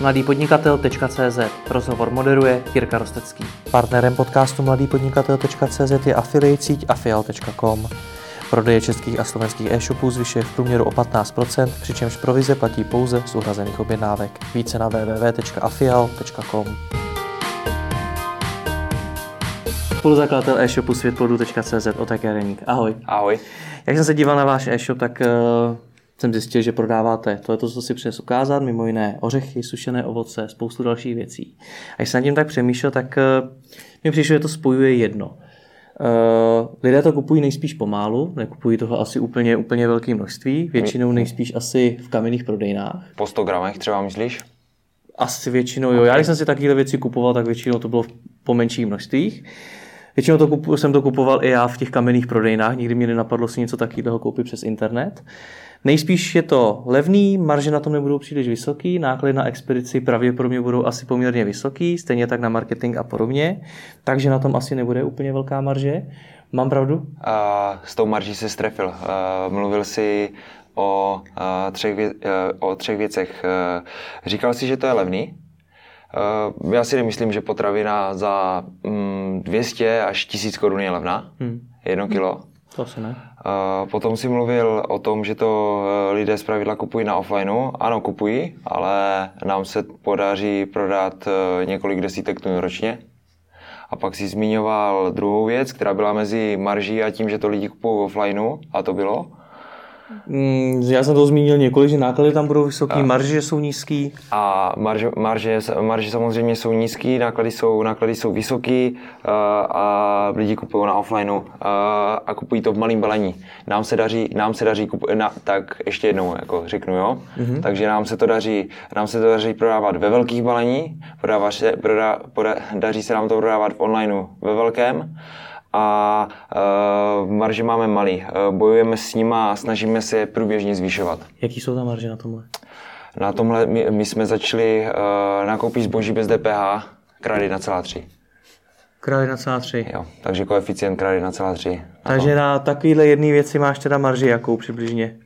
mladýpodnikatel.cz Rozhovor moderuje Jirka Rostecký. Partnerem podcastu mladýpodnikatel.cz je affiliate síť afial.com. Prodeje českých a slovenských e-shopů zvyšuje v průměru o 15%, přičemž provize platí pouze z uhrazených objednávek. Více na www.afial.com. Spoluzakladatel e-shopu světplodu.cz Otek Jareník. Ahoj. Ahoj. Jak jsem se díval na váš e-shop, tak uh, jsem zjistil, že prodáváte to, je to, co si přines ukázat, mimo jiné ořechy, sušené ovoce, spoustu dalších věcí. A když jsem nad tím tak přemýšlel, tak uh, mi přišlo, že to spojuje jedno. Uh, lidé to kupují nejspíš pomálu, nekupují toho asi úplně, úplně velké množství, většinou nejspíš asi v kamenných prodejnách. Po 100 gramech třeba myslíš? Asi většinou jo. Já když jsem si takovéhle věci kupoval, tak většinou to bylo po menších množstvích. Většinou to kupu, jsem to kupoval i já v těch kamenných prodejnách, nikdy mě nenapadlo si něco takového koupit přes internet. Nejspíš je to levný, marže na tom nebudou příliš vysoký, náklady na expedici pravděpodobně budou asi poměrně vysoký, stejně tak na marketing a podobně, takže na tom asi nebude úplně velká marže. Mám pravdu? Uh, s tou marží se strefil. Mluvil si o, třech, vě- uh, o třech věcech. Uh, říkal si, že to je levný? Uh, já si nemyslím, že potravina za um, 200 až 1000 korun je levná. Hmm. Jedno kilo. To asi ne. Uh, potom si mluvil o tom, že to lidé zpravidla kupují na offlineu. Ano, kupují, ale nám se podaří prodat uh, několik desítek tun ročně. A pak si zmiňoval druhou věc, která byla mezi marží a tím, že to lidi kupují offlineu, a to bylo? Mm, já jsem to zmínil několik, že náklady tam budou vysoké, marže jsou nízké. A marže, marže, marže samozřejmě jsou nízké, náklady jsou, náklady jsou vysoké a lidi kupují na offlineu a kupují to v malém balení. Nám se daří, nám se daří kupu, na, tak ještě jednou jako řeknu, jo. Mm-hmm. Takže nám se to daří, nám se to daří prodávat ve velkých balení, prodává se, prodá, poda, daří se nám to prodávat v onlineu ve velkém a uh, marže máme malý. Uh, bojujeme s nima a snažíme se je průběžně zvyšovat. Jaký jsou tam marže na tomhle? Na tomhle my, my jsme začali uh, nakoupit zboží bez DPH krát na celá tři. Krát na celá tři. Jo, takže koeficient krát na celá tři. Takže na takovýhle jedné věci máš teda marži jakou přibližně?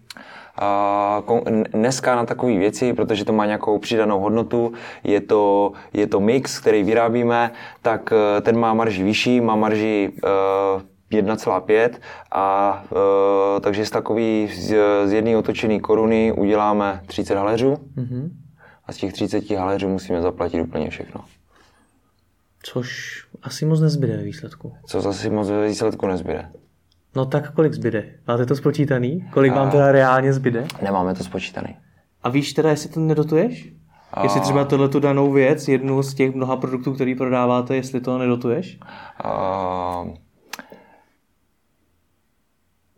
Dneska na takové věci, protože to má nějakou přidanou hodnotu, je to, je to mix, který vyrábíme, tak eh, ten má marži vyšší, má marži uh, 1,5 a uh, takže z takový z, z jedné otočené koruny uděláme 30 haléřů mm-hmm. a z těch 30 haléřů musíme zaplatit úplně všechno. Což asi moc nezbyde ve výsledku. Co zase moc ve výsledku nezbyde. No tak kolik zbyde? Máte to spočítaný? Kolik vám teda reálně zbyde? Nemáme to spočítaný. A víš teda, jestli to nedotuješ? A... Jestli třeba tohle tu danou věc, jednu z těch mnoha produktů, který prodáváte, jestli to nedotuješ? A...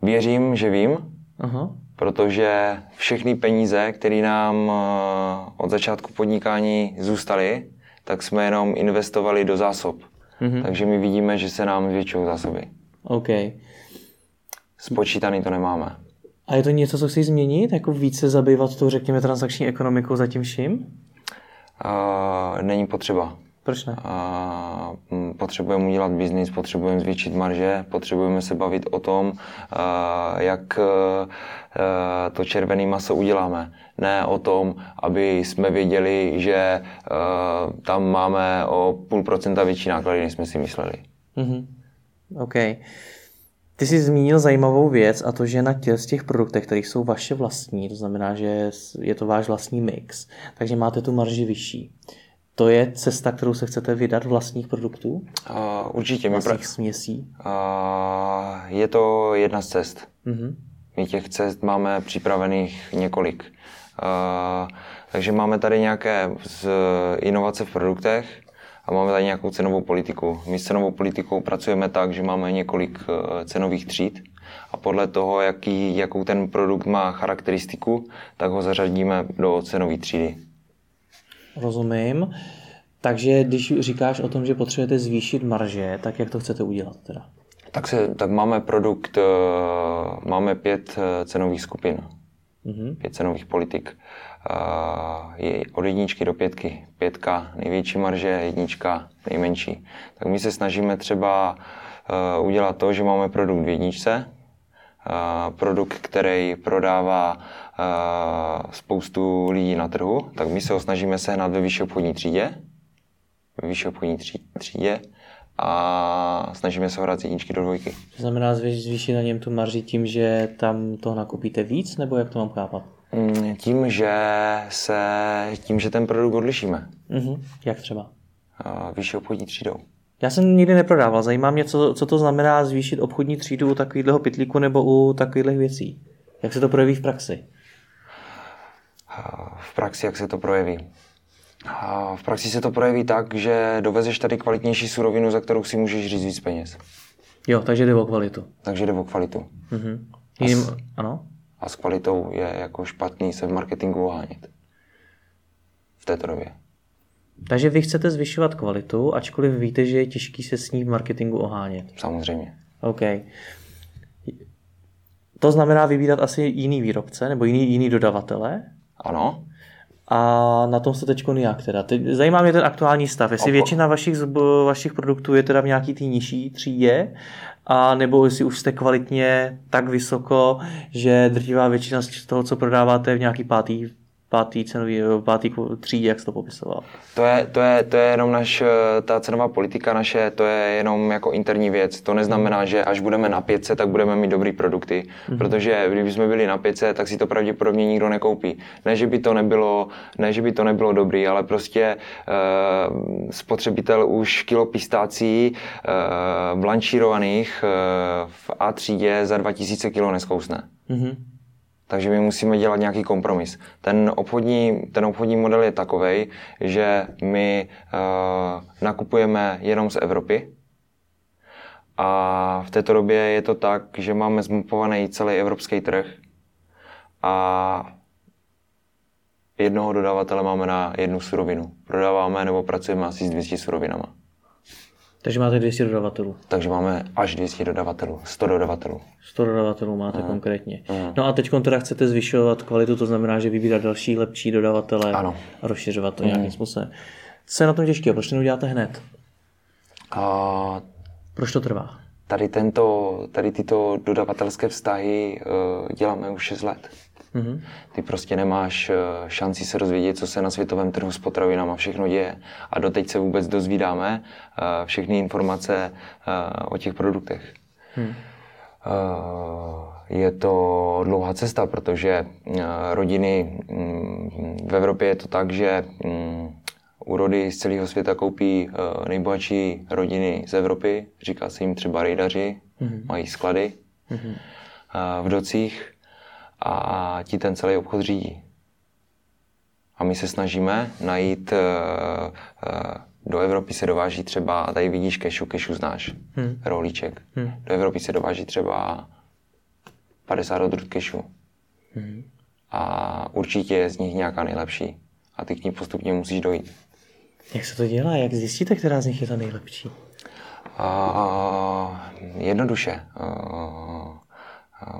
Věřím, že vím, Aha. protože všechny peníze, které nám eh, od začátku podnikání zůstaly, tak jsme jenom investovali do zásob. Mm-hmm. Takže my vidíme, že se nám zvětšují zásoby. OK. Spočítaný to nemáme. A je to něco, co chci změnit? Jako více zabývat tou, řekněme, transakční ekonomikou za tím vším? Uh, není potřeba. Proč ne? Uh, potřebujeme udělat biznis, potřebujeme zvýšit marže, potřebujeme se bavit o tom, uh, jak uh, to červené maso uděláme. Ne o tom, aby jsme věděli, že uh, tam máme o půl procenta větší náklady, než jsme si mysleli. Mm-hmm. OK. Ty jsi zmínil zajímavou věc a to, že na těch, z těch produktech, které jsou vaše vlastní, to znamená, že je to váš vlastní mix, takže máte tu marži vyšší. To je cesta, kterou se chcete vydat vlastních produktů? Uh, určitě. Vlastních pra... směsí? Uh, je to jedna z cest. Uh-huh. My těch cest máme připravených několik. Uh, takže máme tady nějaké z inovace v produktech, a máme tady nějakou cenovou politiku. My s cenovou politikou pracujeme tak, že máme několik eh, cenových tříd a podle toho, jaký, jakou ten produkt má charakteristiku, tak ho zařadíme do cenové třídy. Rozumím. Takže když říkáš o tom, že potřebujete zvýšit marže, tak jak to chcete udělat teda? Tak, se, tak máme produkt, eh, máme pět eh, cenových skupin, mm-hmm. pět cenových politik je od jedničky do pětky. Pětka největší marže, jednička nejmenší. Tak my se snažíme třeba e, udělat to, že máme produkt v jedničce, produkt, který prodává spoustu lidí na trhu, tak my se ho snažíme sehnat ve vyšší obchodní třídě, ve vyšší obchodní třídě a snažíme se hrát z jedničky do dvojky. To znamená zvýšit na něm tu marži tím, že tam toho nakupíte víc, nebo jak to mám chápat? Mm, tím, že se, tím, že ten produkt odlišíme. Mm-hmm. Jak třeba? Vyšší obchodní třídou. Já jsem nikdy neprodával. Zajímá mě, co, co to znamená zvýšit obchodní třídu u takového pitlíku nebo u takových věcí. Jak se to projeví v praxi? V praxi, jak se to projeví? V praxi se to projeví tak, že dovezeš tady kvalitnější surovinu, za kterou si můžeš říct víc peněz. Jo, takže jde o kvalitu. Takže jde o kvalitu. Mm-hmm. Jiným, s, ano? A s kvalitou je jako špatný se v marketingu ohánět. V této době. Takže vy chcete zvyšovat kvalitu, ačkoliv víte, že je těžký se s ní v marketingu ohánět. Samozřejmě. OK. To znamená vybírat asi jiný výrobce nebo jiný, jiný dodavatele? Ano. A na tom se teď jak teda? Teď zajímá mě ten aktuální stav. Jestli Oko. většina vašich, vašich produktů je teda v nějaký té nižší třídě, a nebo jestli už jste kvalitně tak vysoko, že drtivá většina z toho, co prodáváte, je v nějaký pátý pátý cenový, pátý třídě, jak jsi to popisoval? To je, to je, to je jenom naš, eh, ta cenová politika naše, to je jenom jako interní věc. To neznamená, že až budeme na 500, tak budeme mít dobrý produkty, mm-hmm. protože kdyby jsme byli na 500, tak si to pravděpodobně nikdo nekoupí. Ne, že by to nebylo, ne, že by to nebylo dobrý, ale prostě uh, spotřebitel už kilo pistácí uh, blanšírovaných uh, v A třídě za 2000 kilo neskousne. Mm-hmm. Takže my musíme dělat nějaký kompromis. Ten obchodní, ten obchodní model je takový, že my uh, nakupujeme jenom z Evropy. A v této době je to tak, že máme zmapovaný celý evropský trh a jednoho dodavatele máme na jednu surovinu. Prodáváme nebo pracujeme asi s 200 surovinama. Takže máte 200 dodavatelů. Takže máme až 200 dodavatelů, 100 dodavatelů. 100 dodavatelů máte mm. konkrétně. Mm. No a teď teda chcete zvyšovat kvalitu, to znamená, že vybírat další, lepší dodavatele ano. a rozšiřovat to mm. nějakým způsobem. Co je na tom těžké? Proč to neuděláte hned? A... Proč to trvá? Tady, tento, tady tyto dodavatelské vztahy uh, děláme už 6 let. Mm-hmm. Ty prostě nemáš eh, šanci se dozvědět, co se na světovém trhu s potravinama všechno děje. A doteď se vůbec dozvídáme eh, všechny informace eh, o těch produktech. Hmm. Je to dlouhá cesta, protože rodiny mm, v Evropě je to tak, že mm, úrody z celého světa koupí nejbohatší rodiny z Evropy. Říká se jim třeba rejdaři, mm-hmm. mají sklady mm-hmm. v docích a ti ten celý obchod řídí. A my se snažíme najít, uh, uh, do Evropy se dováží třeba, a tady vidíš kešu, kešu znáš, hmm. rohlíček. Hmm. Do Evropy se dováží třeba 50 odrůd kešu. Hmm. A určitě je z nich nějaká nejlepší. A ty k ní postupně musíš dojít. Jak se to dělá? Jak zjistíte, která z nich je ta nejlepší? Uh, jednoduše. Uh,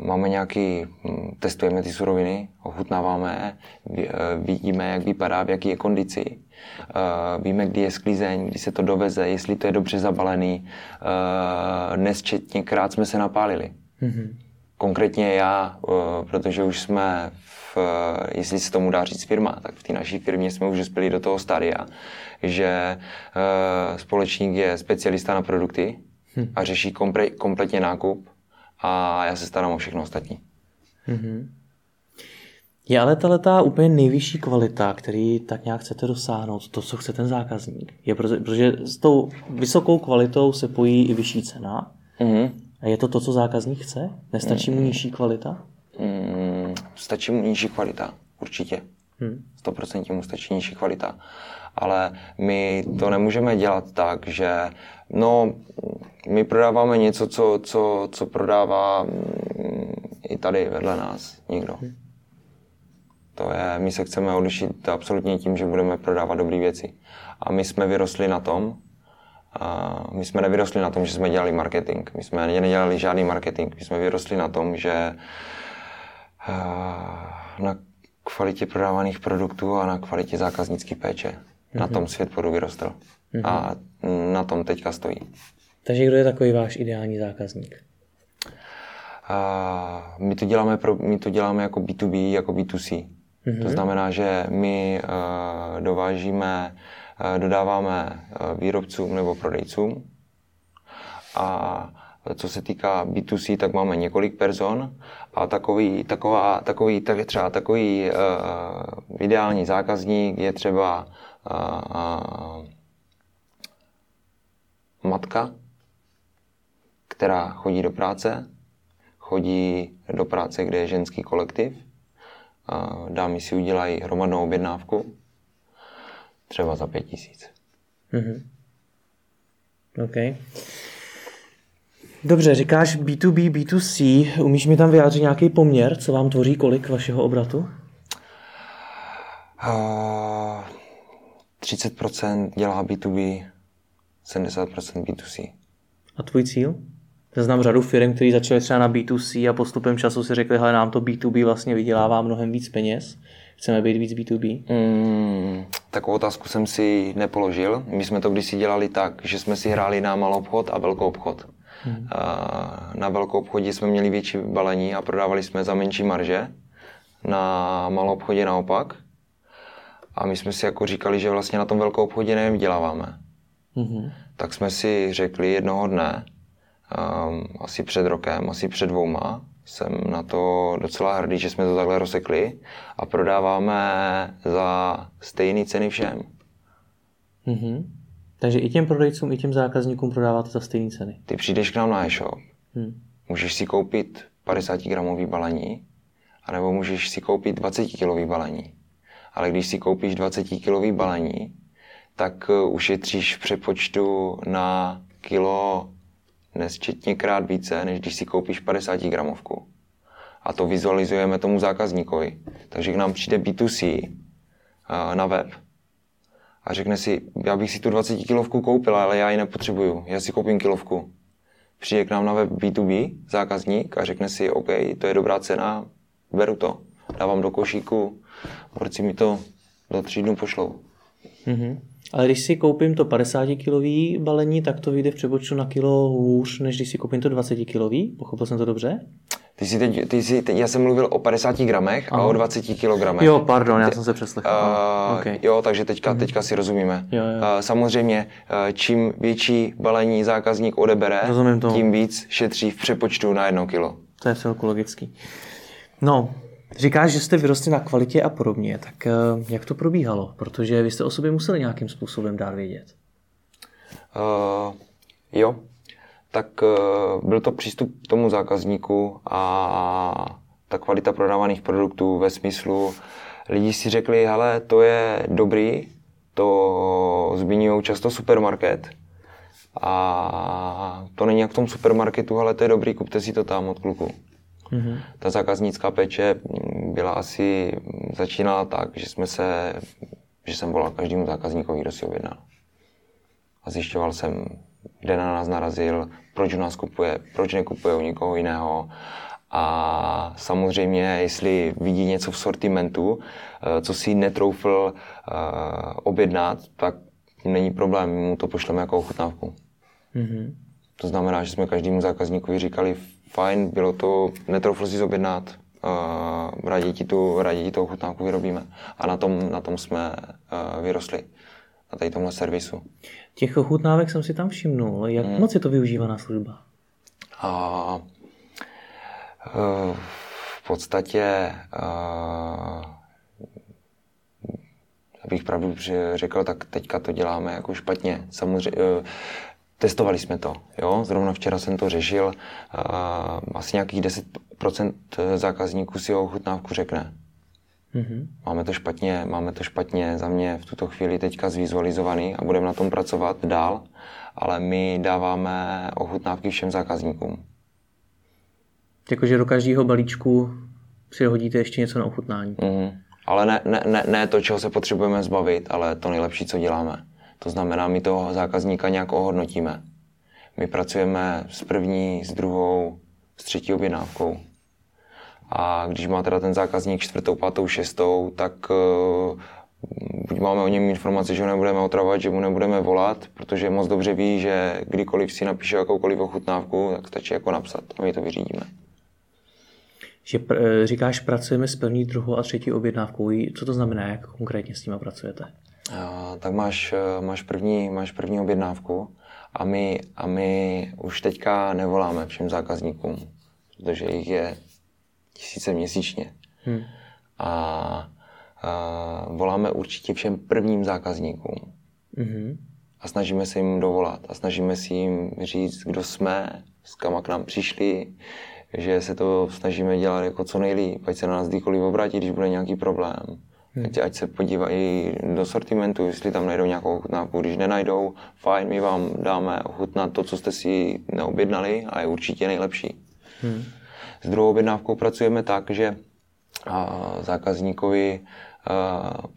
máme nějaký, hm, testujeme ty suroviny, ochutnáváme, eh, vidíme, jak vypadá, v jaký je kondici, eh, víme, kdy je sklizeň, kdy se to doveze, jestli to je dobře zabalený. Eh, nesčetněkrát jsme se napálili. Mm-hmm. Konkrétně já, protože už jsme v, jestli se tomu dá říct firma, tak v té naší firmě jsme už dospěli do toho stadia, že společník je specialista na produkty hm. a řeší komple, kompletně nákup a já se starám o všechno ostatní. Mm-hmm. Je ale ta letá úplně nejvyšší kvalita, který tak nějak chcete dosáhnout, to, co chce ten zákazník. Je protože, protože s tou vysokou kvalitou se pojí i vyšší cena. Mm-hmm. A je to to, co zákazník chce? Nestačí mm-hmm. mu nižší kvalita? Mm, stačí mu nižší kvalita, určitě. Hmm. 100% mu stačí nižší kvalita. Ale my to nemůžeme dělat tak, že no, my prodáváme něco, co, co, co prodává mm, i tady vedle nás nikdo. Hmm. To je, my se chceme odlišit absolutně tím, že budeme prodávat dobré věci. A my jsme vyrostli na tom, a my jsme nevyrostli na tom, že jsme dělali marketing. My jsme nedělali žádný marketing. My jsme vyrostli na tom, že na kvalitě prodávaných produktů a na kvalitě zákaznické péče. Mm-hmm. Na mhm. tom svět podu vyrostl. Mm-hmm. A na tom teďka stojí. Takže kdo je takový váš ideální zákazník? A my to děláme, pro, my to děláme jako B2B, jako B2C. Mm-hmm. To znamená, že my uh, dovážíme, uh, dodáváme uh, výrobcům nebo prodejcům a co se týká B2C, tak máme několik person a takový, taková, takový tak třeba takový uh, ideální zákazník je třeba uh, uh, matka, která chodí do práce, chodí do práce, kde je ženský kolektiv, a dámy si udělají hromadnou objednávku, třeba za pět tisíc. Mm-hmm. OK. Dobře, říkáš B2B, B2C. Umíš mi tam vyjádřit nějaký poměr, co vám tvoří kolik vašeho obratu? Uh, 30% dělá B2B, 70% B2C. A tvůj cíl? Já znám řadu firm, které začaly třeba na B2C a postupem času si řekli, hele, nám to B2B vlastně vydělává mnohem víc peněz. Chceme být víc B2B? Mm, takovou otázku jsem si nepoložil. My jsme to kdysi dělali tak, že jsme si hráli na malou obchod a velkou obchod. Hmm. Na velkou obchodě jsme měli větší balení a prodávali jsme za menší marže. Na malou obchodě naopak. A my jsme si jako říkali, že vlastně na tom velkou obchodě nevyděláváme. Hmm. Tak jsme si řekli jednoho dne, um, asi před rokem, asi před dvouma, jsem na to docela hrdý, že jsme to takhle rozsekli a prodáváme za stejné ceny všem. Mm-hmm. Takže i těm prodejcům, i těm zákazníkům prodáváte za stejné ceny. Ty přijdeš k nám na e-shop, hmm. můžeš si koupit 50 gramový balení, anebo můžeš si koupit 20 kilový balení. Ale když si koupíš 20 kilový balení, tak eh, ušetříš v přepočtu na kilo nesčetně krát více, než když si koupíš 50 gramovku. A to vizualizujeme tomu zákazníkovi. Takže k nám přijde B2C eh, na web a řekne si, já bych si tu 20 kilovku koupil, ale já ji nepotřebuju, já si koupím kilovku. Přijde k nám na web B2B zákazník a řekne si, OK, to je dobrá cena, beru to, dávám do košíku, proč si mi to do tří dnů pošlou. Mm-hmm. Ale když si koupím to 50 kilový balení, tak to vyjde v přepočtu na kilo hůř, než když si koupím to 20 kilový. Pochopil jsem to dobře? Ty jsi teď, ty jsi teď, já jsem mluvil o 50 gramech Aha. a o 20 kilogramech. Jo, pardon, já jsem se přeslechl. Uh, okay. Jo, takže teďka, mm-hmm. teďka si rozumíme. Jo, jo. Uh, samozřejmě, uh, čím větší balení zákazník odebere, tím víc šetří v přepočtu na jedno kilo. To je celku logický. No, Říkáš, že jste vyrostli na kvalitě a podobně, tak jak to probíhalo? Protože vy jste o sobě museli nějakým způsobem dát vědět. Uh, jo, tak uh, byl to přístup k tomu zákazníku a ta kvalita prodávaných produktů ve smyslu, lidi si řekli, hele, to je dobrý, to zmiňují často supermarket, a to není jak v tom supermarketu, ale to je dobrý, kupte si to tam od kluku. Mm-hmm. Ta zákaznická péče byla asi, začínala tak, že jsme se, že jsem volal každému zákazníkovi, kdo si objednal. A zjišťoval jsem, kde na nás narazil, proč u nás kupuje, proč nekupuje u nikoho jiného. A samozřejmě, jestli vidí něco v sortimentu, eh, co si netroufl uh, objednat, tak není problém, mu to pošleme jako ochutnávku. Mm-hmm. To znamená, že jsme každému zákazníkovi říkali, fajn, bylo to, netroufl si objednat, uh, rádi, ti tu, rádi ti tu ochutnávku vyrobíme. A na tom, na tom jsme uh, vyrostli, na tady tomhle servisu. Těch ochutnávek jsem si tam všimnul. Jak hmm. moc je to využívaná služba? A, uh, v podstatě uh, abych pravdu řekl, tak teďka to děláme jako špatně. Samozřejmě, testovali jsme to. Jo? Zrovna včera jsem to řešil. Asi nějakých 10% zákazníků si o ochutnávku řekne. Mm-hmm. Máme to špatně, máme to špatně za mě v tuto chvíli teďka zvizualizovaný a budeme na tom pracovat dál, ale my dáváme ochutnávky všem zákazníkům. Jakože do každého balíčku přihodíte ještě něco na ochutnání. Mm-hmm. Ale ne, ne, ne, ne to, čeho se potřebujeme zbavit, ale to nejlepší, co děláme. To znamená, my toho zákazníka nějak ohodnotíme. My pracujeme s první, s druhou, s třetí objednávkou. A když má teda ten zákazník čtvrtou, pátou, šestou, tak uh, buď máme o něm informaci, že ho nebudeme otravovat, že mu nebudeme volat, protože moc dobře ví, že kdykoliv si napíše jakoukoliv ochutnávku, tak stačí jako napsat a my to vyřídíme. že pr- říkáš, pracujeme s první, druhou a třetí objednávkou. Co to znamená, jak konkrétně s nimi pracujete? Uh, tak máš, máš, první, máš první objednávku a my, a my už teďka nevoláme všem zákazníkům, protože jich je tisíce měsíčně. Hmm. A, a voláme určitě všem prvním zákazníkům. Hmm. A snažíme se jim dovolat a snažíme si jim říct, kdo jsme, s kam k nám přišli, že se to snažíme dělat jako co nejlíp, ať se na nás kdykoliv obrátí, když bude nějaký problém. Hmm. Ať, ať se podívají do sortimentu, jestli tam najdou nějakou ochutnávku. Když nenajdou, fajn, my vám dáme ochutnat to, co jste si neobjednali a je určitě nejlepší. Hmm. S druhou objednávkou pracujeme tak, že zákazníkovi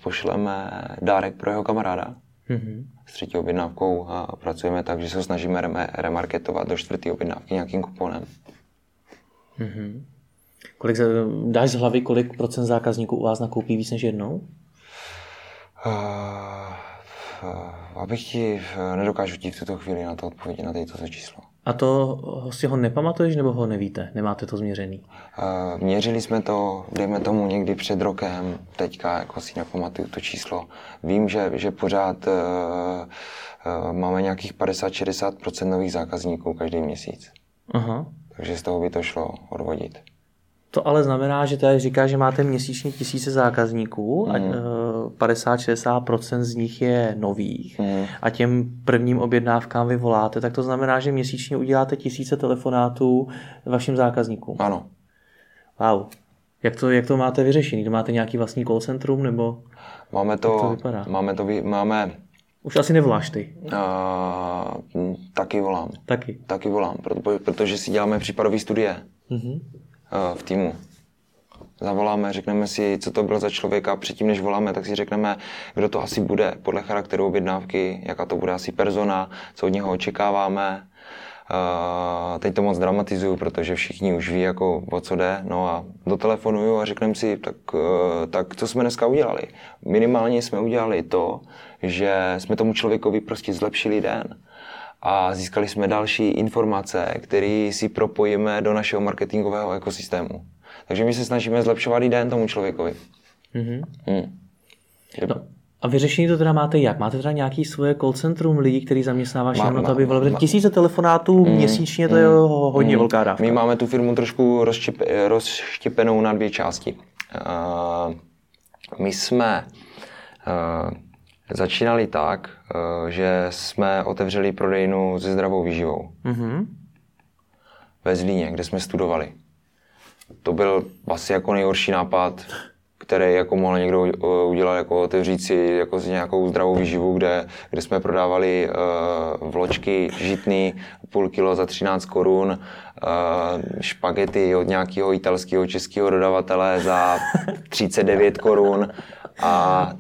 pošleme dárek pro jeho kamaráda. Mm-hmm. S třetí objednávkou pracujeme tak, že se snažíme remarketovat do čtvrté objednávky nějakým kuponem. Mm-hmm. Kolik, dáš z hlavy, kolik procent zákazníků u vás nakoupí víc než jednou? Uh, uh, abych ti, nedokážu ti v tuto chvíli na to odpovědět, na toto číslo. A to si ho nepamatuješ nebo ho nevíte? Nemáte to změřený? Uh, měřili jsme to, dejme tomu někdy před rokem, teďka jako si nepamatuju to číslo. Vím, že, že pořád uh, uh, máme nějakých 50-60% nových zákazníků každý měsíc. Aha. Takže z toho by to šlo odvodit. To ale znamená, že tady říká, že máte měsíčně tisíce zákazníků mm. a 50-60% z nich je nových mm. a těm prvním objednávkám vy voláte, tak to znamená, že měsíčně uděláte tisíce telefonátů vašim zákazníkům. Ano. Wow. Jak to, jak to máte vyřešený? To máte nějaký vlastní call centrum nebo máme to, jak to vypadá? Máme to, máme už asi nevoláš ty. Uh, taky volám. Taky? Taky volám, proto, protože si děláme případové studie uh-huh. V týmu. Zavoláme, řekneme si, co to bylo za člověka. Předtím, než voláme, tak si řekneme, kdo to asi bude podle charakteru objednávky, jaká to bude asi persona, co od něho očekáváme. Teď to moc dramatizuju, protože všichni už ví, jako, o co jde. No a dotelefonuju a řekneme si, tak, uh, tak co jsme dneska udělali. Minimálně jsme udělali to, že jsme tomu člověkovi prostě zlepšili den a získali jsme další informace, které si propojíme do našeho marketingového ekosystému. Takže my se snažíme zlepšovat i den tomu člověkovi. Mm-hmm. Hmm. No. A vyřešení to teda máte jak? Máte teda nějaký svoje call centrum lidí, který zaměstnává všechno to, aby volali tisíce telefonátů mm, měsíčně, to je mm, hodně mm. velká dávka. My máme tu firmu trošku rozštěp, rozštěpenou na dvě části. Uh, my jsme uh, začínali tak, uh, že jsme otevřeli prodejnu se zdravou výživou. Mm-hmm. Ve Zlíně, kde jsme studovali. To byl asi jako nejhorší nápad který jako mohl někdo udělat, jako otevřít si jako si nějakou zdravou výživu, kde, kde jsme prodávali uh, vločky žitný půl kilo za 13 korun, uh, špagety od nějakého italského, českého dodavatele za 39 korun a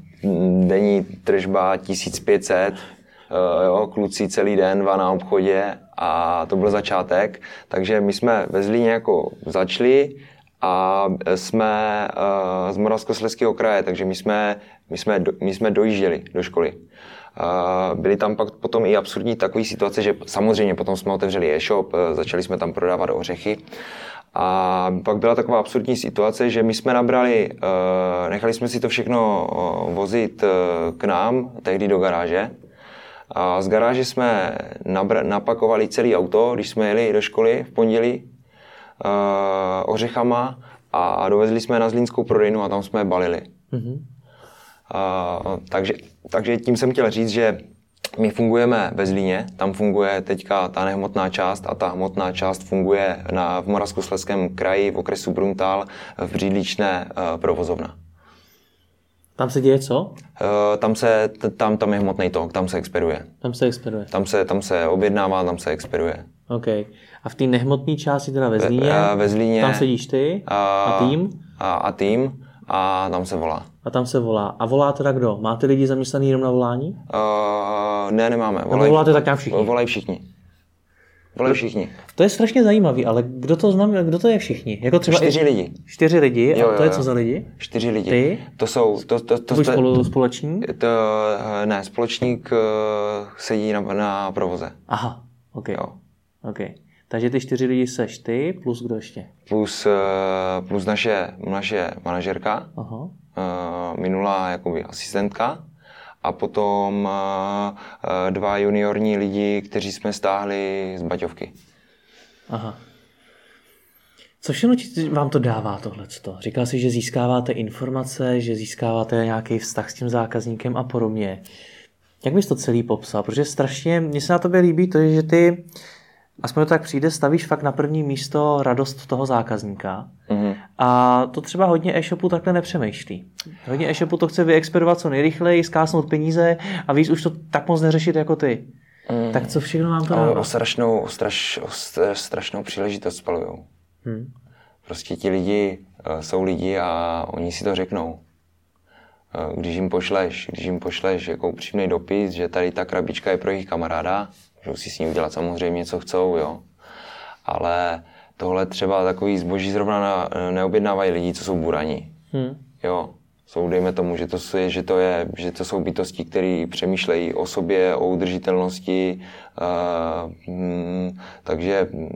denní tržba 1500, uh, jo, kluci celý den, dva na obchodě a to byl začátek. Takže my jsme ve Zlíně jako začali, a jsme uh, z Moravskoslezského kraje, takže my jsme, my, jsme, my jsme dojížděli do školy. Uh, byly tam pak potom i absurdní takové situace, že samozřejmě potom jsme otevřeli e-shop, začali jsme tam prodávat ořechy. A pak byla taková absurdní situace, že my jsme nabrali, uh, nechali jsme si to všechno uh, vozit uh, k nám, tehdy do garáže. A z garáže jsme nabra- napakovali celý auto, když jsme jeli do školy v pondělí, ořechama a dovezli jsme na Zlínskou prodejnu a tam jsme je balili. Mm-hmm. Uh, takže, takže tím jsem chtěl říct, že my fungujeme ve Zlíně, tam funguje teďka ta nehmotná část a ta hmotná část funguje na, v Moravskoslezském kraji v okresu Bruntal v Břídličné uh, provozovna. Tam se děje co? Uh, tam, se, tam, tam je hmotný tok, tam se expeduje. Tam se expeduje. Tam se, tam se objednává, tam se expeduje. OK. A v té nehmotné části teda ve Zlíně, ve, ve Zlíně tam sedíš ty a, a tým? A, a tým a tam se volá. A tam se volá. A volá teda kdo? Máte lidi zaměstnaný jenom na volání? Uh, ne, nemáme. Volaj, Nebo voláte tak nějak všichni? Volají všichni. Volají všichni. To je strašně zajímavý, ale kdo to znamená, kdo to je všichni? Jako třeba čtyři i... lidi. Čtyři lidi? Jo, a to jo, je co za lidi? Čtyři lidi. Ty? To jsou... To, to, to, to spolu, společník? To, ne, společník sedí na, na provoze. Aha, ok. Jo. okay. Takže ty čtyři lidi seš ty, plus kdo ještě? Plus, uh, plus naše, naše manažerka, Aha. uh, minulá jakoby asistentka a potom uh, uh, dva juniorní lidi, kteří jsme stáhli z Baťovky. Aha. Co všechno vám to dává tohleto? Říkal jsi, že získáváte informace, že získáváte nějaký vztah s tím zákazníkem a podobně. Jak bys to celý popsal? Protože strašně, mně se na tobě líbí to, že ty, aspoň to tak přijde, stavíš fakt na první místo radost toho zákazníka. Mhm. A to třeba hodně e-shopu takhle nepřemýšlí. Hodně e-shopu to chce vyexpedovat co nejrychleji, skásnout peníze a víc už to tak moc neřešit jako ty. Mm. Tak co všechno vám to O, dává? o, strašnou, o, straš, o stra- strašnou příležitost spalujou. Hm. Prostě ti lidi uh, jsou lidi a oni si to řeknou. Uh, když jim pošleš, když jim pošleš jako upřímný dopis, že tady ta krabička je pro jejich kamaráda, můžou si s ním dělat samozřejmě, co chcou, jo. Ale tohle třeba takový zboží zrovna na, neobjednávají lidi, co jsou buraní. Hm. Jo, jsou, dejme tomu, že to, je, že to, je, že to jsou bytosti, které přemýšlejí o sobě, o udržitelnosti, uh, mm, takže mm,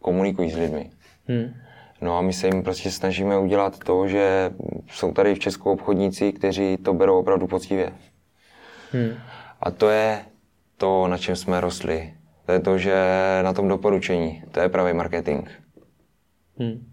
komunikují s lidmi. Hm. No a my se jim prostě snažíme udělat to, že jsou tady v Česku obchodníci, kteří to berou opravdu poctivě. Hm. A to je to, na čem jsme rostli. To je to, že na tom doporučení, to je pravý marketing. Hm.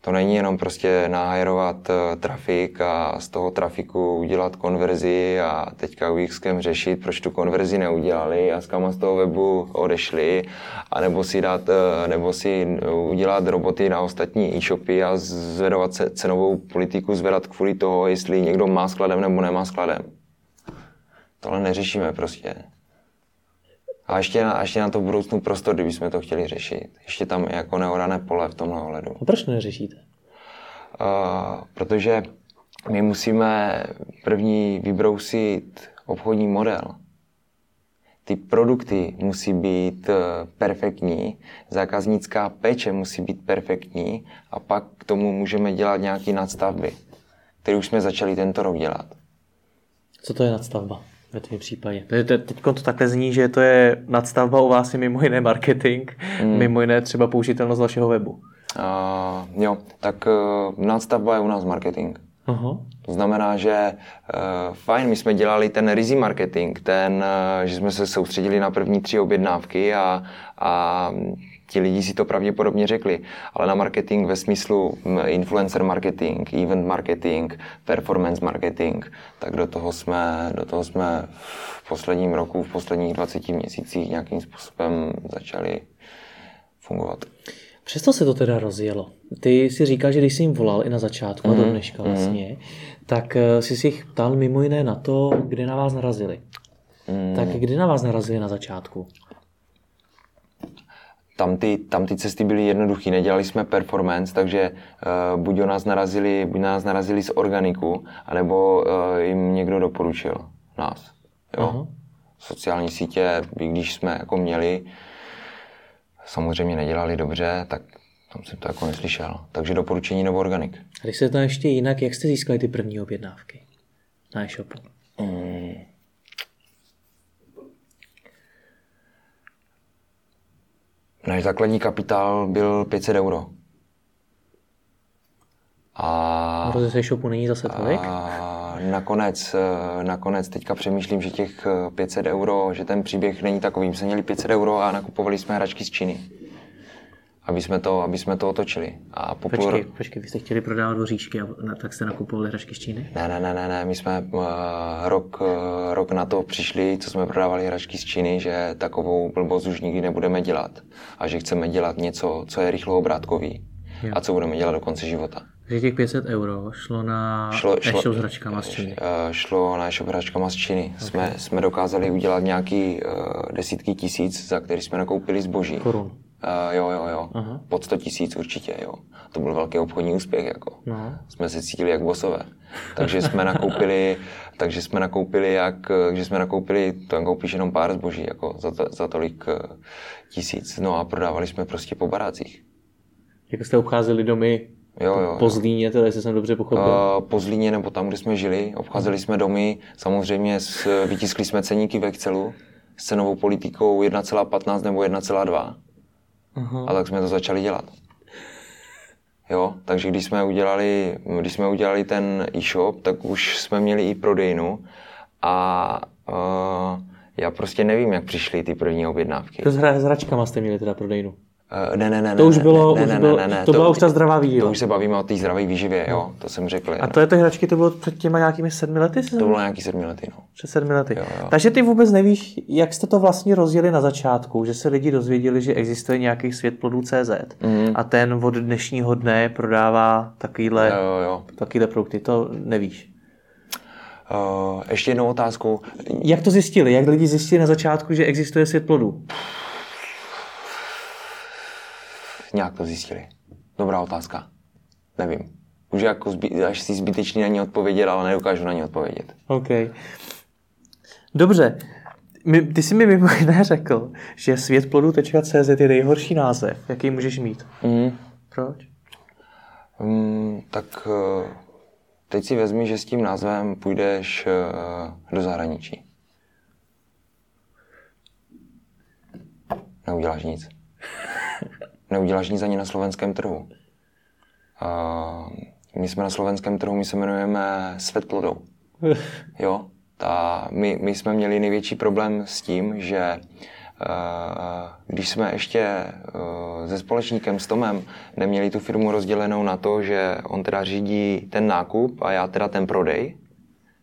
To není jenom prostě nahajerovat uh, trafik a z toho trafiku udělat konverzi a teďka UXkem řešit, proč tu konverzi neudělali a s kama z toho webu odešli, a nebo si, dát, nebo si udělat roboty na ostatní e-shopy a zvedovat se, cenovou politiku zvedat kvůli toho, jestli někdo má skladem nebo nemá skladem. Tohle neřešíme prostě. A ještě na, ještě na to v budoucnu prostor, kdybychom to chtěli řešit. Ještě tam je jako neorané pole v tomhle ohledu. A proč to neřešíte? Uh, protože my musíme první vybrousit obchodní model. Ty produkty musí být eh, perfektní, zákaznická péče musí být perfektní a pak k tomu můžeme dělat nějaké nadstavby, které už jsme začali tento rok dělat. Co to je nadstavba ve tvém případě? Teď to takhle zní, že to je nadstavba u vás je mimo jiné marketing, hmm. mimo jiné třeba použitelnost vašeho webu. Uh, jo, tak uh, nadstavba je u nás marketing. Aha. To znamená, že uh, fajn, my jsme dělali ten rizí marketing, ten, uh, že jsme se soustředili na první tři objednávky a, a ti lidi si to pravděpodobně řekli, ale na marketing ve smyslu mm, influencer marketing, event marketing, performance marketing, tak do toho jsme, do toho jsme v posledním roku, v posledních 20 měsících nějakým způsobem začali fungovat. Přesto se to teda rozjelo. Ty si říkal, že když jsi jim volal i na začátku, mm, a do dneška vlastně, tak eh, jsi si jich ptal mimo jiné na to, kde na vás narazili. Mm. Tak kdy na vás narazili na začátku? Tam ty, tam ty cesty byly jednoduché, nedělali jsme performance, takže uh, buď nás narazili, buď nás narazili z organiku, anebo uh, jim někdo doporučil nás. Jo? Aha. Sociální sítě, i když jsme jako měli, samozřejmě nedělali dobře, tak tam jsem to jako neslyšel. Takže doporučení nebo organik. A když se to ještě jinak, jak jste získali ty první objednávky na e-shopu? Mm. Náš základní kapitál byl 500 euro. A, A z e-shopu není zase tolik? a nakonec, eh, nakonec teďka přemýšlím, že těch eh, 500 euro, že ten příběh není takový. My jsme měli 500 euro a nakupovali jsme hračky z Číny. Aby jsme to, aby jsme to otočili. A po půl Počkej, ro- počkej, vy jste chtěli prodávat voříšky, a na- tak jste nakupovali hračky z Číny? Ne, ne, ne, ne, ne, my jsme uh, rok, uh, rok na to přišli, co jsme prodávali hračky z Číny, že takovou blbost už nikdy nebudeme dělat a že chceme dělat něco, co je rychloobrátkový Jo. a co budeme dělat do konce života. Takže těch 500 euro šlo na Šlo, šlo, e-shop s hračkama z Číny. eh, šlo na e-shop hračkama z Číny. Okay. Jsme, jsme dokázali udělat nějaký uh, desítky tisíc, za který jsme nakoupili zboží. Korun. Uh, jo, jo, jo. Aha. Pod 100 tisíc určitě, jo. To byl velký obchodní úspěch, jako. No. Jsme se cítili jak bosové. Takže jsme nakoupili, takže jsme nakoupili jak, že jsme nakoupili, to koupíš jenom pár zboží, jako za, to, za tolik eh, tisíc. No a prodávali jsme prostě po barácích. Jako jste obcházeli domy Jo, jo. po Zlíně, teda jestli jsem dobře pochopil. Uh, po Zlíně nebo tam, kde jsme žili, obcházeli jsme domy, samozřejmě s, vytiskli jsme ceníky v Excelu s cenovou politikou 1,15 nebo 1,2 Aha. A tak jsme to začali dělat. Jo, takže když jsme udělali, když jsme udělali ten e-shop, tak už jsme měli i prodejnu a uh, já prostě nevím, jak přišly ty první objednávky. To s, hra, s hračkama jste měli teda prodejnu? Uh, ne, ne, ne. To už bylo, ne, už ne, bylo ne, ne, to, byla už ta zdravá výživa. To už se bavíme o té zdravé výživě, jo, to jsem řekl. A to je ty hračky, to bylo před těma nějakými sedmi lety? To bylo nějaký sedmi lety, no. Před sedmi lety. Jo, jo. Takže ty vůbec nevíš, jak jste to vlastně rozjeli na začátku, že se lidi dozvěděli, že existuje nějaký svět plodů CZ mm. a ten od dnešního dne prodává takovýhle, jo, jo. takovýhle produkty. To nevíš. Uh, ještě jednou otázku. Jak to zjistili? Jak lidi zjistili na začátku, že existuje svět plodů? Nějak to zjistili. Dobrá otázka. Nevím. Už jako zby, až si zbytečný na ně odpovědět, ale nedokážu na ně odpovědět. OK. Dobře. My, ty jsi mi mimo jiné řekl, že světplodu.cz je nejhorší název, jaký můžeš mít. Mm. Proč? Mm, tak eh, teď si vezmi, že s tím názvem půjdeš eh, do zahraničí. Neuděláš nic. Neuděláš nic ani na slovenském trhu. My jsme na slovenském trhu, my se jmenujeme Světplodou. Jo, ta, my, my jsme měli největší problém s tím, že když jsme ještě se společníkem, s Tomem, neměli tu firmu rozdělenou na to, že on teda řídí ten nákup a já teda ten prodej,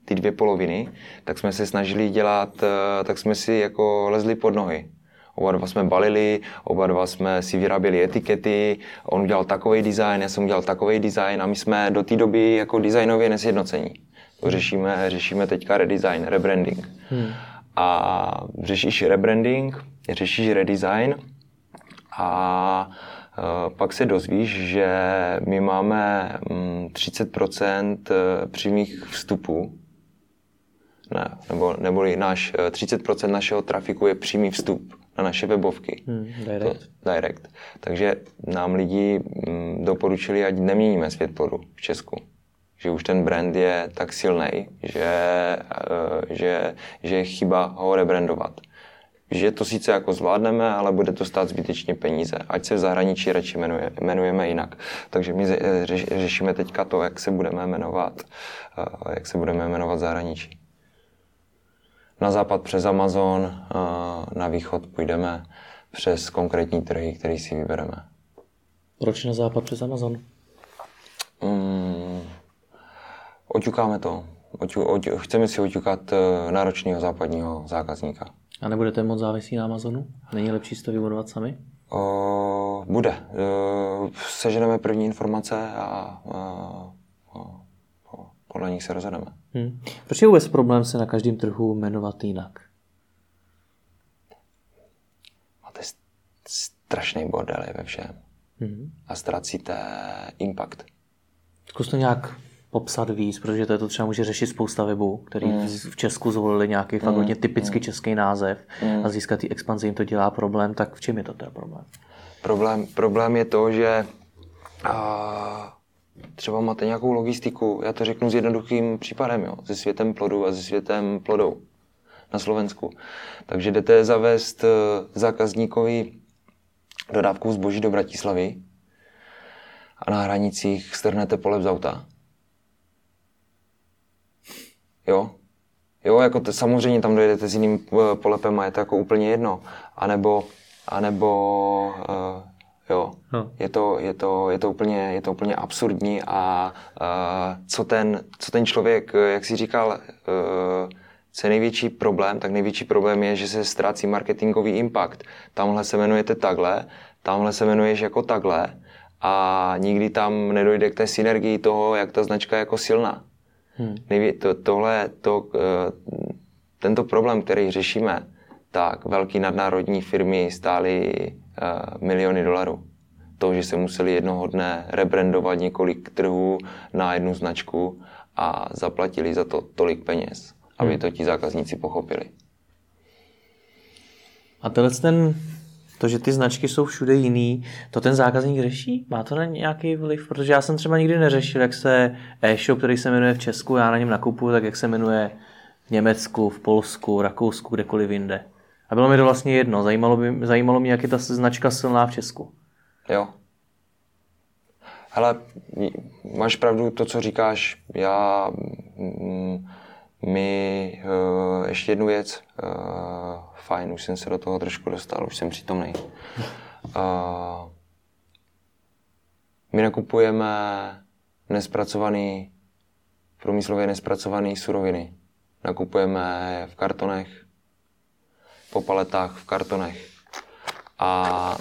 ty dvě poloviny, tak jsme se snažili dělat, tak jsme si jako lezli pod nohy. Oba dva jsme balili, oba dva jsme si vyráběli etikety, on udělal takový design, já jsem udělal takový design a my jsme do té doby jako designově nesjednocení. To řešíme, řešíme teďka redesign, rebranding. Hmm. A řešíš rebranding, řešíš redesign a uh, pak se dozvíš, že my máme um, 30% přímých vstupů, ne, nebo, neboli náš 30% našeho trafiku je přímý vstup na naše webovky. Hmm, direct. To, direct. Takže nám lidi mm, doporučili, ať neměníme svět plodu v Česku. Že už ten brand je tak silný, že, uh, že, že je chyba ho rebrandovat. Že to sice jako zvládneme, ale bude to stát zbytečně peníze. Ať se v zahraničí radši jmenuje, jmenujeme jinak. Takže my řeš, řešíme teďka to, jak se budeme jmenovat, uh, jak se budeme jmenovat v zahraničí na západ přes Amazon, na východ půjdeme přes konkrétní trhy, který si vybereme. Proč na západ přes Amazon? Um, oťukáme to. Oťu, oťu, chceme si oťukat e, náročného západního zákazníka. A nebudete moc závislí na Amazonu? Není lepší si to vybudovat sami? O, bude. E, seženeme první informace a, a, a podle nich se rozhodneme. Hmm. Proč je vůbec problém se na každém trhu jmenovat jinak? Máte strašný bordel ve všem. Hmm. A ztracíte impact. Zkus to nějak popsat víc, protože to, je to třeba může řešit spousta webů, který mm. v Česku zvolili nějaký mm. fakt hodně typický mm. český název mm. a získat ty expanzi jim to dělá problém, tak v čem je to ten problém? Problém, problém je to, že a, třeba máte nějakou logistiku, já to řeknu s jednoduchým případem, jo, se světem plodu a se světem plodou na Slovensku. Takže jdete zavést eh, zákazníkovi dodávku zboží do Bratislavy a na hranicích strhnete polep z auta. Jo? Jo, jako to, samozřejmě tam dojedete s jiným eh, polepem a je to jako úplně jedno. A nebo, a nebo uh, Jo. No. Je, to, je, to, je, to úplně, je to úplně absurdní a uh, co, ten, co ten člověk, jak si říkal, uh, co je největší problém, tak největší problém je, že se ztrácí marketingový impact. Tamhle se jmenujete takhle, tamhle se jmenuješ jako takhle a nikdy tam nedojde k té synergii toho, jak ta značka je jako silná. Hmm. Nejvě, to, tohle, to, uh, tento problém, který řešíme, tak velký nadnárodní firmy stály miliony dolarů. To, že se museli jednoho dne rebrandovat několik trhů na jednu značku a zaplatili za to tolik peněz, aby hmm. to ti zákazníci pochopili. A tenhle ten, to, že ty značky jsou všude jiný, to ten zákazník řeší? Má to na nějaký vliv? Protože já jsem třeba nikdy neřešil, jak se e-shop, který se jmenuje v Česku, já na něm nakupuju, tak jak se jmenuje v Německu, v Polsku, Rakousku, kdekoliv jinde. A bylo mi to vlastně jedno. Zajímalo, by, zajímalo mě, jak je ta značka silná v Česku. Jo. Hele, máš pravdu to, co říkáš. Já, mm, my, uh, ještě jednu věc. Uh, fajn, už jsem se do toho trošku dostal, už jsem přítomný. Uh, my nakupujeme nespracovaný, průmyslově nespracovaný suroviny. Nakupujeme v kartonech, po paletách v kartonech. A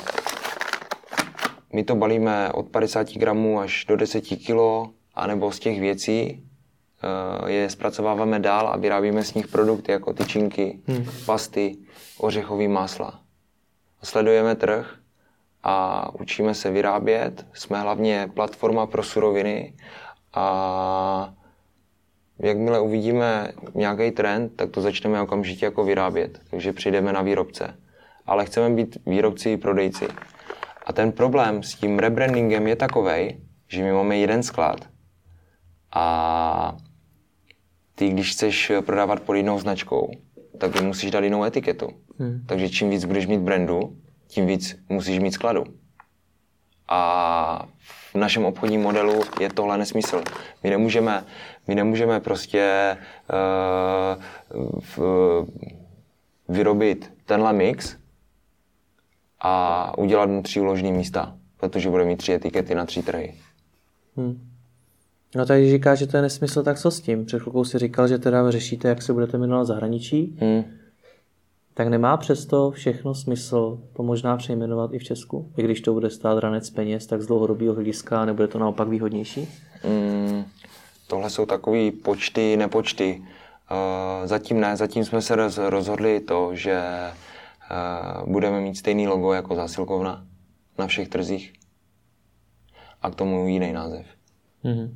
my to balíme od 50 gramů až do 10 kg, anebo z těch věcí eh, je zpracováváme dál a vyrábíme z nich produkty jako tyčinky, hmm. pasty, ořechový másla. Sledujeme trh a učíme se vyrábět. Jsme hlavně platforma pro suroviny a jakmile uvidíme nějaký trend, tak to začneme okamžitě jako vyrábět. Takže přijdeme na výrobce. Ale chceme být výrobci i prodejci. A ten problém s tím rebrandingem je takový, že my máme jeden sklad a ty, když chceš prodávat pod jinou značkou, tak musíš dát jinou etiketu. Hmm. Takže čím víc budeš mít brandu, tím víc musíš mít skladu. A v našem obchodním modelu je tohle nesmysl. My nemůžeme, my nemůžeme prostě uh, v, vyrobit tenhle mix a udělat mu tři úložní místa, protože bude mít tři etikety na tři trhy. Hmm. No tady říká, že to je nesmysl, tak co s tím? Před chvilkou si říkal, že teda řešíte, jak se budete jmenovat zahraničí. Hmm. Tak nemá přesto všechno smysl to možná přejmenovat i v Česku? I když to bude stát ranec peněz, tak z dlouhodobého hlediska nebude to naopak výhodnější? Hmm. Tohle jsou takové počty, nepočty. Uh, zatím ne, zatím jsme se rozhodli to, že budeme mít stejný logo jako zásilkovna na všech trzích a k tomu jiný název. Mm-hmm.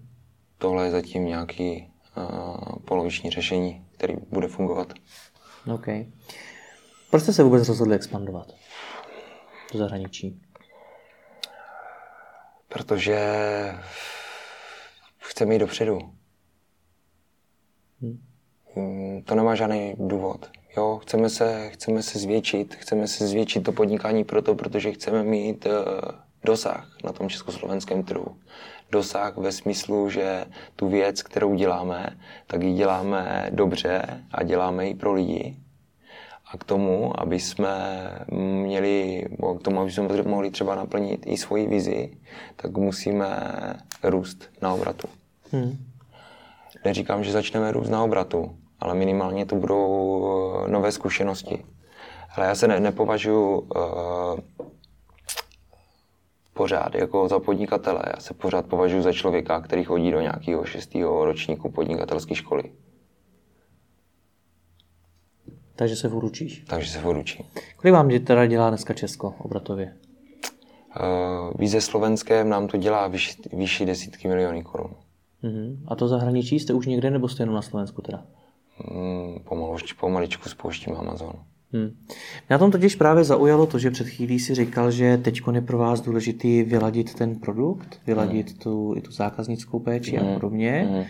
Tohle je zatím nějaký uh, poloviční řešení, který bude fungovat. OK. Proč jste se vůbec rozhodli expandovat do zahraničí? Protože chceme jít dopředu. Hmm. To nemá žádný důvod. Jo, chceme se, chceme se zvětšit, chceme se zvětšit to podnikání proto, protože chceme mít uh, dosah na tom československém trhu. Dosah ve smyslu, že tu věc, kterou děláme, tak ji děláme dobře a děláme ji pro lidi. A k tomu, aby jsme měli, k tomu, aby jsme mohli třeba naplnit i svoji vizi, tak musíme růst na obratu. Hmm. Neříkám, že začneme růst na obratu, ale minimálně to budou eh, nové zkušenosti. Ale já se ne, nepovažuji uh, pořád jako za podnikatele. Já se pořád považuji za člověka, který chodí do nějakého šestého ročníku podnikatelské školy. Takže se vyručíš? Takže se vyručím. Kolik vám teda dělá dneska Česko obratově? Uh, víze slovenském nám to dělá vyšší, vyšší desítky milionů korun. Uh-huh. A to zahraničí jste už někde nebo jste jenom na Slovensku teda? Hmm, pomalu, pomaličku spouštím Amazon. Hmm. Mě na tom totiž právě zaujalo to, že před chvílí si říkal, že teď je pro vás důležitý vyladit ten produkt, vyladit hmm. tu, i tu zákaznickou péči hmm. a podobně, hmm.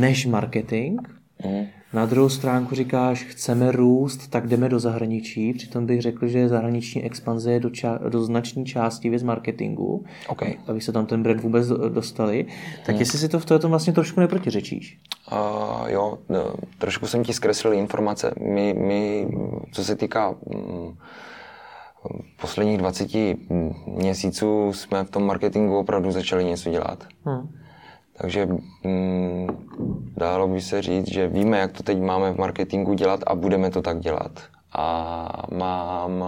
než marketing. Hmm. Na druhou stránku říkáš, chceme růst, tak jdeme do zahraničí. Přitom bych řekl, že zahraniční expanze je do, ča- do značné části věc marketingu, okay. aby se tam ten brand vůbec dostali. Tak hmm. jestli si to v tom vlastně trošku neprotiřečíš? Uh, jo, no, trošku jsem ti zkreslil informace. My, my co se týká um, posledních 20 měsíců, jsme v tom marketingu opravdu začali něco dělat. Hmm. Takže mm, dalo by se říct, že víme, jak to teď máme v marketingu dělat a budeme to tak dělat. A mám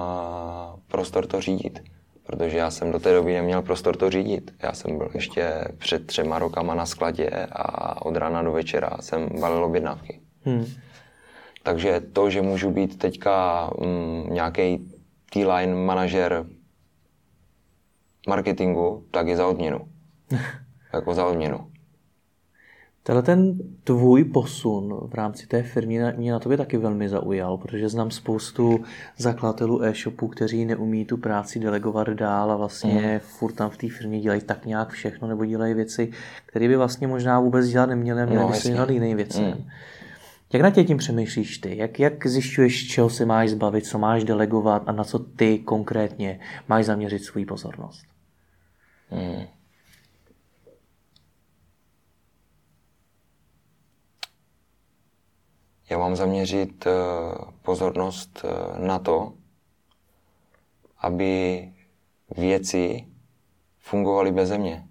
prostor to řídit, protože já jsem do té doby neměl prostor to řídit. Já jsem byl ještě před třema rokama na skladě a od rána do večera jsem valil objednávky. Hmm. Takže to, že můžu být teďka mm, nějaký T-line manažer marketingu, tak je za odměnu. jako za odměnu. Tenhle ten tvůj posun v rámci té firmy mě na tobě taky velmi zaujal, protože znám spoustu zakladatelů e-shopů, kteří neumí tu práci delegovat dál a vlastně mm. furt tam v té firmě dělají tak nějak všechno nebo dělají věci, které by vlastně možná vůbec dělat neměli a měli no, by se dělat jiné věci. Mm. Jak na tě tím přemýšlíš ty? Jak, jak zjišťuješ, čeho se máš zbavit, co máš delegovat a na co ty konkrétně máš zaměřit svou pozornost? Hmm. Já mám zaměřit eh, pozornost eh, na to, aby věci fungovaly bez mě.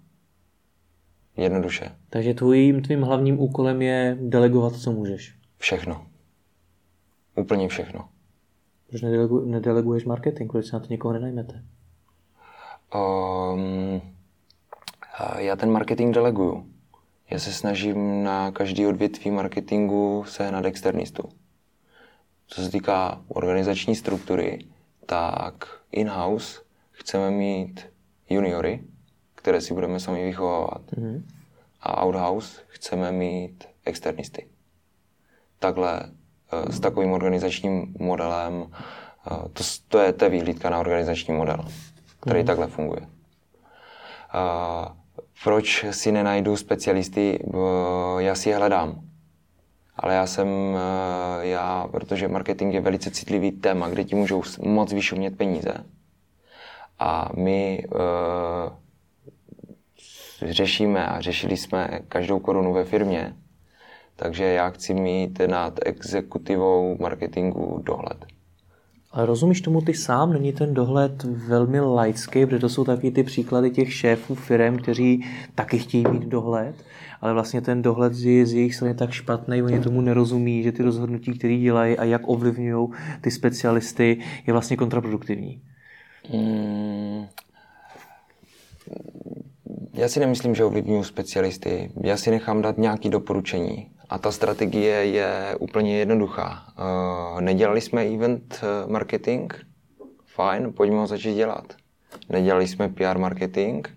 Jednoduše. Takže tvým, tvým hlavním úkolem je delegovat, co můžeš. Všechno. Úplně všechno. Proč nedelegu, nedeleguješ marketing? Proč se na to někoho nenajmete? Um, já ten marketing deleguju. Já se snažím na každý odvětví marketingu sehnat externistu. Co se týká organizační struktury, tak in-house chceme mít juniory, které si budeme sami vychovávat. Mm-hmm. A outhouse chceme mít externisty. Takhle eh, s takovým organizačním modelem, eh, to, to, je, ta výhlídka na organizační model, který mm-hmm. takhle funguje. Proč si nenajdu specialisty, já si je hledám. Ale já jsem, já, protože marketing je velice citlivý téma, kde ti můžou moc vyšumět peníze. A my uh, řešíme a řešili jsme každou korunu ve firmě, takže já chci mít nad exekutivou marketingu dohled. Ale rozumíš tomu ty sám? Není ten dohled velmi laický, protože to jsou taky ty příklady těch šéfů firm, kteří taky chtějí mít dohled, ale vlastně ten dohled je z jejich strany tak špatný, oni tomu nerozumí, že ty rozhodnutí, které dělají a jak ovlivňují ty specialisty, je vlastně kontraproduktivní. Hmm. Já si nemyslím, že ovlivňuji specialisty. Já si nechám dát nějaké doporučení. A ta strategie je úplně jednoduchá. Uh, nedělali jsme event eh, marketing? Fajn, pojďme ho začít dělat. Nedělali jsme PR marketing?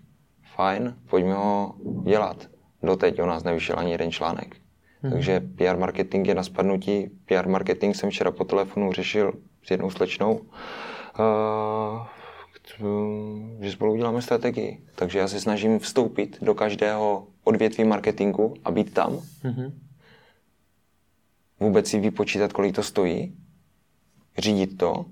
Fajn, pojďme ho dělat. Doteď o nás nevyšel ani jeden článek. Hmm. Takže PR marketing je na spadnutí. PR marketing jsem včera po telefonu řešil s jednou slečnou. Uh, že spolu uděláme strategii. Takže já se snažím vstoupit do každého odvětví marketingu a být tam. Mm-hmm vůbec si vypočítat, kolik to stojí, řídit to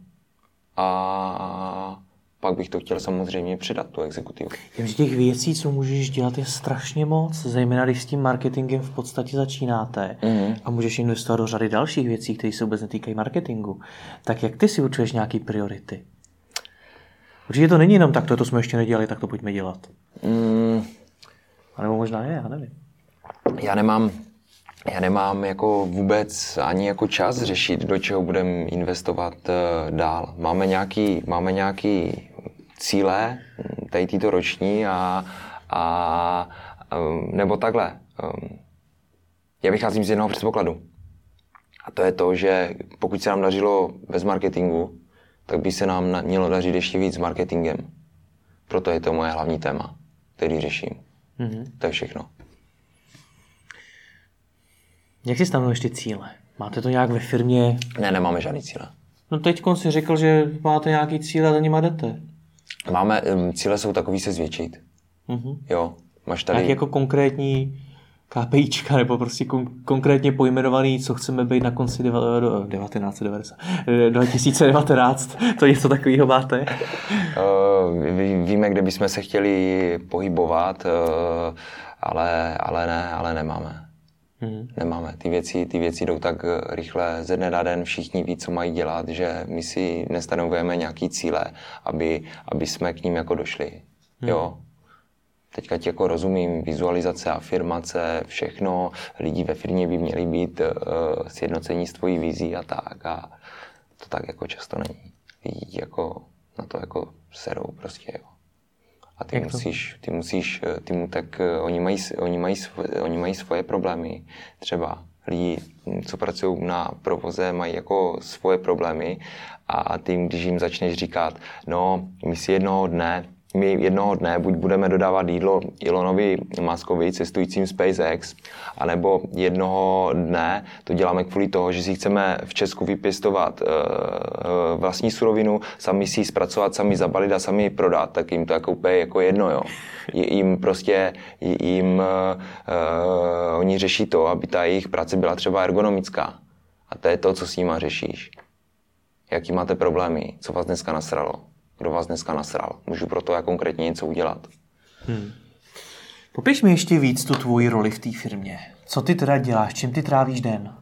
a pak bych to chtěl samozřejmě předat, tu exekutivu. Vím, že těch věcí, co můžeš dělat, je strašně moc, zejména když s tím marketingem v podstatě začínáte mm-hmm. a můžeš investovat do řady dalších věcí, které se vůbec netýkají marketingu. Tak jak ty si určuješ nějaké priority? Určitě to není jenom tak, to, to jsme ještě nedělali, tak to pojďme dělat. Mm. A nebo možná je, já nevím. Já nemám, já nemám jako vůbec ani jako čas řešit, do čeho budeme investovat uh, dál. Máme nějaký, máme nějaký cíle, tady týto roční a, a um, nebo takhle. Um, já vycházím z jednoho předpokladu. A to je to, že pokud se nám dařilo bez marketingu, tak by se nám mělo dařit ještě víc s marketingem. Proto je to moje hlavní téma, který řeším. Mm-hmm. To je všechno. Jak si stanovuješ ty cíle? Máte to nějak ve firmě? Ne, nemáme žádný cíle. No teď si řekl, že máte nějaký cíle a za nima jdete. Máme, cíle jsou takový se zvětšit. Mm-hmm. Jo, máš tady... Jak jako konkrétní KPIčka, nebo prostě kon- konkrétně pojmenovaný, co chceme být na konci deva- do, 1990, 2019, to něco takového máte? Uh, víme, kde bychom se chtěli pohybovat, uh, ale, ale ne, ale nemáme. Mm-hmm. Nemáme. Ty věci, ty věci jdou tak rychle ze dne na den, všichni ví, co mají dělat, že my si nestanovujeme nějaký cíle, aby, aby jsme k ním jako došli. Mm-hmm. Jo, teďka ti jako rozumím, vizualizace, afirmace, všechno, lidi ve firmě by měli být uh, sjednocení s tvojí vizí a tak a to tak jako často není. Lidi jako na to jako serou prostě, jo. A ty musíš, ty musíš, eh, ty mu tak, eh, oni mají, oni, mají svoje, oni mají svoje problémy. Třeba lidi, hm, co pracují na provoze, mají jako svoje problémy a ty, když jim začneš říkat, no, my si jednoho dne my jednoho dne buď budeme dodávat jídlo Elonovi Muskovi, cestujícím SpaceX, anebo jednoho dne to děláme kvůli toho, že si chceme v Česku vypěstovat uh, vlastní surovinu, sami si ji zpracovat, sami zabalit a sami ji prodat, tak jim to jako úplně jako jedno, jo. Jim prostě, jim uh, oni řeší to, aby ta jejich práce byla třeba ergonomická A to je to, co s nima řešíš. Jaký máte problémy, co vás dneska nasralo, kdo vás dneska nasral. Můžu pro to já konkrétně něco udělat. Hmm. Popiš mi ještě víc tu tvoji roli v té firmě. Co ty teda děláš, čím ty trávíš den?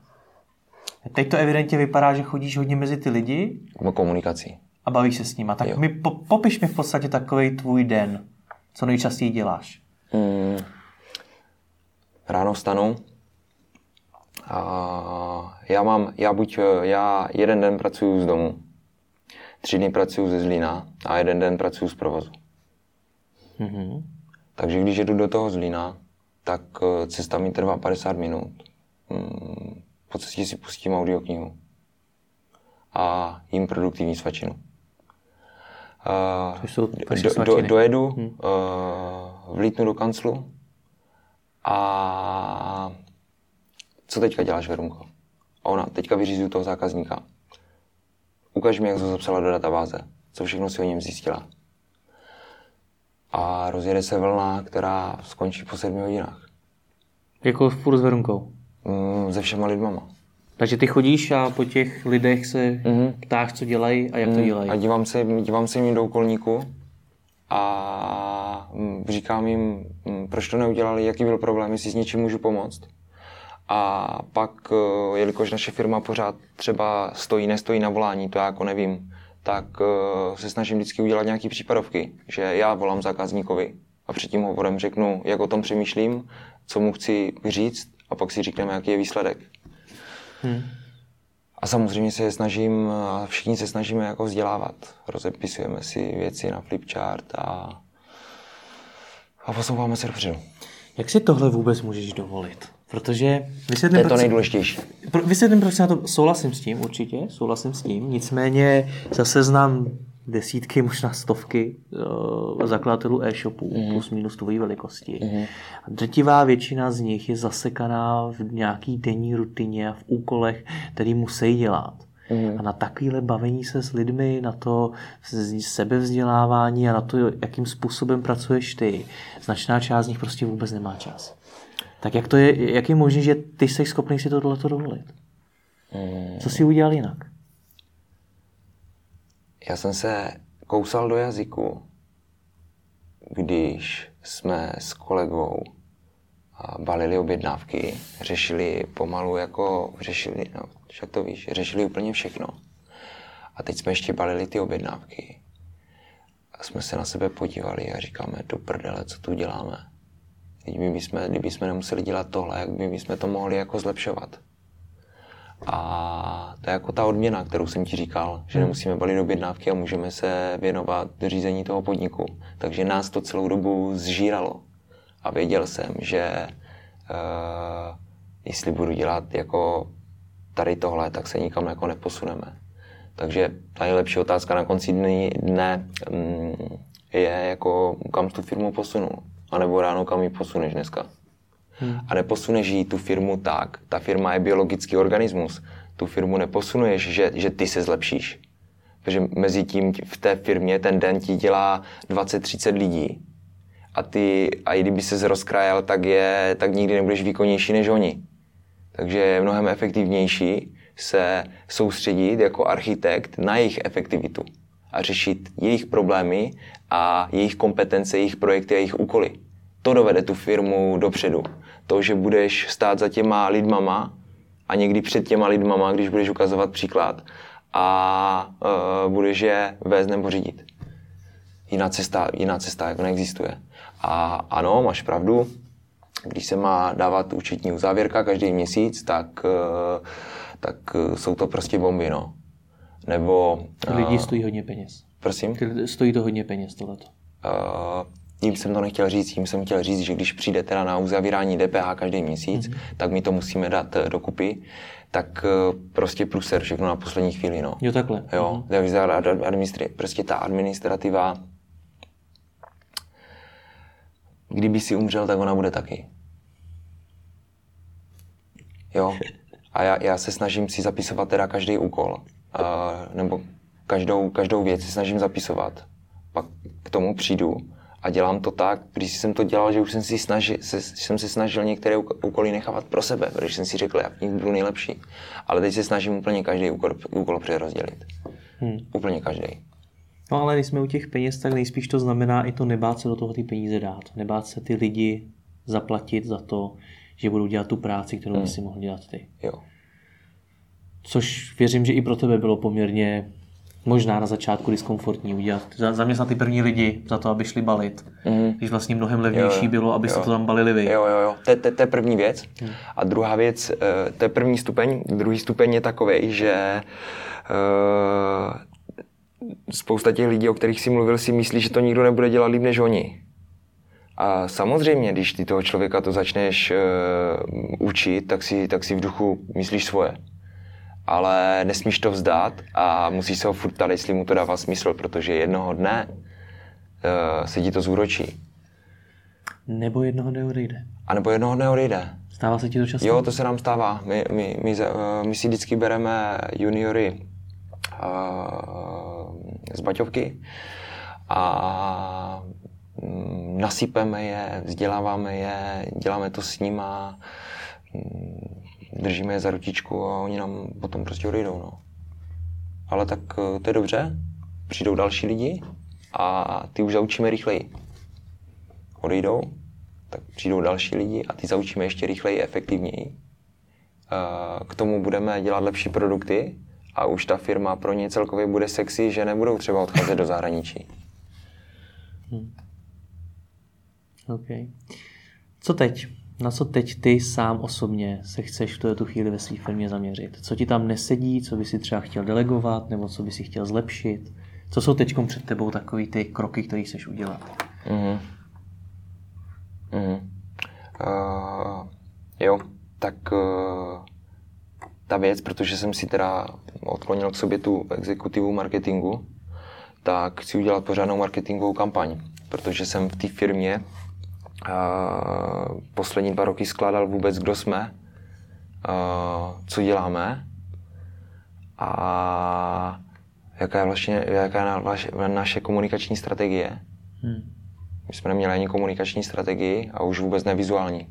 Teď to evidentně vypadá, že chodíš hodně mezi ty lidi. Komunikací. A bavíš se s nima. Tak mi, po, popiš mi v podstatě takový tvůj den. Co nejčastěji děláš? Hmm. Ráno vstanu. A já mám, já buď, já jeden den pracuji z domu, tři dny pracuji ze Zlína a jeden den pracuji z provozu. Mm-hmm. Takže když jedu do toho Zlína, tak eh, cesta mi trvá 50 minut. Mm, po cestě si pustím audioknihu a jím produktivní svačinu. Uh, do, do, dojedu, hmm. uh, vlítnu do kanclu a co teďka děláš, Verunko? A ona, teďka vyřízuju toho zákazníka. Ukaž mi, jak to zapsala do databáze, co všechno si o něm zjistila. A rozjede se vlna, která skončí po sedmi hodinách. Jako furt s Verunkou? Mm, se všema lidmama. Takže ty chodíš a po těch lidech se mm-hmm. ptáš, co dělají a jak mm, to dělají. A dívám se, dívám se jim do úkolníku a mm, říkám jim, mm, proč to neudělali, jaký byl problém, jestli s něčím můžu pomoct. A pak, eh, jelikož naše firma pořád třeba stojí, nestojí na volání, to já jako nevím, tak eh, se snažím vždycky udělat nějaké případovky, že já volám zákazníkovi a před tím hovorem řeknu, jak o tom přemýšlím, co mu chci říct a pak si říkneme, jaký je výsledek. Hmm. A samozřejmě se snažím, všichni se snažíme jako vzdělávat. Rozepisujeme si věci na flipchart a, a posouváme se dopředu. Jak si tohle vůbec můžeš dovolit? Protože vysvětlím, to je to nejdůležitější. Vysvětlím, proč na to souhlasím s tím, určitě, souhlasím s tím. Nicméně zase znám desítky, možná stovky uh, zakladatelů e-shopů mm. plus minus tvojí velikosti. Mm. Drtivá většina z nich je zasekaná v nějaký denní rutině a v úkolech, který musí dělat. Mm. A na takovéhle bavení se s lidmi, na to sebevzdělávání a na to, jakým způsobem pracuješ ty, značná část z nich prostě vůbec nemá čas. Tak jak, to je, jak je možné, že ty jsi schopný si tohle dovolit? Mm. Co jsi udělal jinak? Já jsem se kousal do jazyku, když jsme s kolegou balili objednávky, řešili pomalu jako, řešili, no, však to víš, řešili úplně všechno. A teď jsme ještě balili ty objednávky. A jsme se na sebe podívali a říkáme, do prdele, co tu děláme. Kdyby bychom, kdyby jsme nemuseli dělat tohle, jak by jsme to mohli jako zlepšovat. A to je jako ta odměna, kterou jsem ti říkal, že nemusíme balit objednávky a můžeme se věnovat řízení toho podniku. Takže nás to celou dobu zžíralo. A věděl jsem, že uh, jestli budu dělat jako tady tohle, tak se nikam jako neposuneme. Takže ta nejlepší otázka na konci dne um, je jako kam tu firmu posunu. A nebo ráno kam ji posuneš dneska. Hmm. A neposuneš jí tu firmu tak. Ta firma je biologický organismus. Tu firmu neposunuješ, že, že ty se zlepšíš. Protože mezi tím v té firmě ten den ti dělá 20-30 lidí. A ty, a i kdyby se rozkrajal, tak, je, tak nikdy nebudeš výkonnější než oni. Takže je mnohem efektivnější se soustředit jako architekt na jejich efektivitu a řešit jejich problémy a jejich kompetence, jejich projekty a jejich úkoly. To dovede tu firmu dopředu to, že budeš stát za těma lidmama a někdy před těma lidmama, když budeš ukazovat příklad a uh, budeš je vést nebo řídit. Jiná cesta, jiná cesta jako neexistuje. A ano, máš pravdu, když se má dávat účetní uzávěrka každý měsíc, tak, uh, tak jsou to prostě bomby, no. Nebo... Uh, lidi stojí hodně peněz. Prosím? Stojí to hodně peněz, tohleto. Uh, tím jsem to nechtěl říct, tím jsem chtěl říct, že když přijde teda na uzavírání DPH každý měsíc, mm-hmm. tak my to musíme dát eh, dokupy, tak eh, prostě pruser všechno na poslední chvíli, no. Jo, takhle. Jo, mm-hmm. administri- prostě ta administrativa, kdyby si umřel, tak ona bude taky. Jo, a já, já se snažím si zapisovat teda každý úkol, uh, nebo každou, každou věc si snažím zapisovat. Pak k tomu přijdu a dělám to tak, když jsem to dělal, že už jsem si snažil, se, jsem se snažil některé úkoly nechávat pro sebe, protože jsem si řekl, já v nich budu nejlepší. Ale teď se snažím úplně každý úkol, úkol přerozdělit. Hmm. Úplně každý. No ale když jsme u těch peněz, tak nejspíš to znamená i to nebát se do toho ty peníze dát. Nebát se ty lidi zaplatit za to, že budou dělat tu práci, kterou hmm. si mohl dělat ty. Jo. Což věřím, že i pro tebe bylo poměrně možná na začátku diskomfortní udělat. Zaměstnat ty první lidi za to, aby šli balit. Mm. Když vlastně mnohem levnější jo, bylo, aby se to tam balili vy. Jo, jo, jo. To, je první věc. Mm. A druhá věc, eh, to je první stupeň. Druhý stupeň je takový, že uh, spousta těch lidí, o kterých si mluvil, si myslí, že to nikdo nebude dělat líp než oni. A samozřejmě, když ty toho člověka to začneš uh, učit, tak si, tak si v duchu myslíš svoje ale nesmíš to vzdát a musíš se ho furt ptát, jestli mu to dává smysl, protože jednoho dne uh, se ti to zúročí. Nebo jednoho dne odejde. A nebo jednoho dne odejde. Stává se ti to často? Jo, to se nám stává. My, my, my, uh, my si vždycky bereme juniory uh, z Baťovky a um, nasypeme je, vzděláváme je, děláme to s nima. Držíme je za rutičku a oni nám potom prostě odejdou. No. Ale tak eh, to je dobře, přijdou další lidi a ty už zaučíme rychleji. Odejdou, tak přijdou další lidi a ty zaučíme ještě rychleji, efektivněji. Eh, k tomu budeme dělat lepší produkty a už ta firma pro ně celkově bude sexy, že nebudou třeba odcházet do zahraničí. Hmm. OK. Co teď? Na co teď ty sám osobně se chceš v této chvíli ve své firmě zaměřit? Co ti tam nesedí, co by si třeba chtěl delegovat, nebo co by si chtěl zlepšit? Co jsou teď před tebou takové ty kroky, které chceš udělat? Mm-hmm. Mm-hmm. Uh, jo, tak uh, ta věc, protože jsem si teda odklonil k sobě tu exekutivu marketingu, tak chci udělat pořádnou marketingovou kampaň, protože jsem v té firmě poslední dva roky skládal vůbec, kdo jsme, co děláme a jaká je, vlastně, jaká je naše komunikační strategie. Hmm. My jsme neměli ani komunikační strategii a už vůbec nevizuální.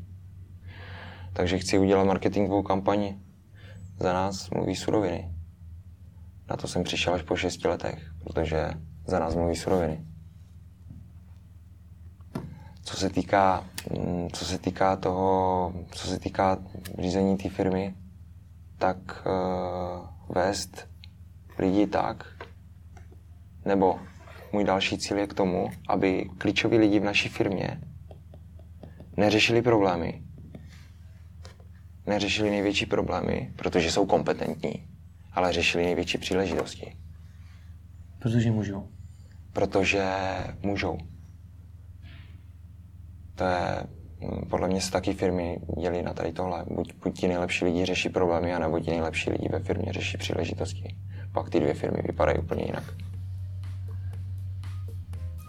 Takže chci udělat marketingovou kampaň za nás mluví suroviny. Na to jsem přišel až po šesti letech, protože za nás mluví suroviny. Co se týká, mm, co se týká toho, co se týká řízení té firmy, tak uh, vést lidi tak, nebo můj další cíl je k tomu, aby klíčoví lidi v naší firmě neřešili problémy, neřešili největší problémy, protože jsou kompetentní, ale řešili největší příležitosti. Protože můžou. Protože můžou. To je, hm, podle mě se taky firmy dělí na tady tohle. Buď, buď ti nejlepší lidi řeší problémy, anebo ti nejlepší lidi ve firmě řeší příležitosti. Pak ty dvě firmy vypadají úplně jinak.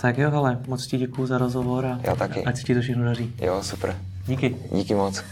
Tak jo, ale moc ti děkuju za rozhovor a Já taky. ať se ti to všechno daří. Jo, super. Díky. Díky moc.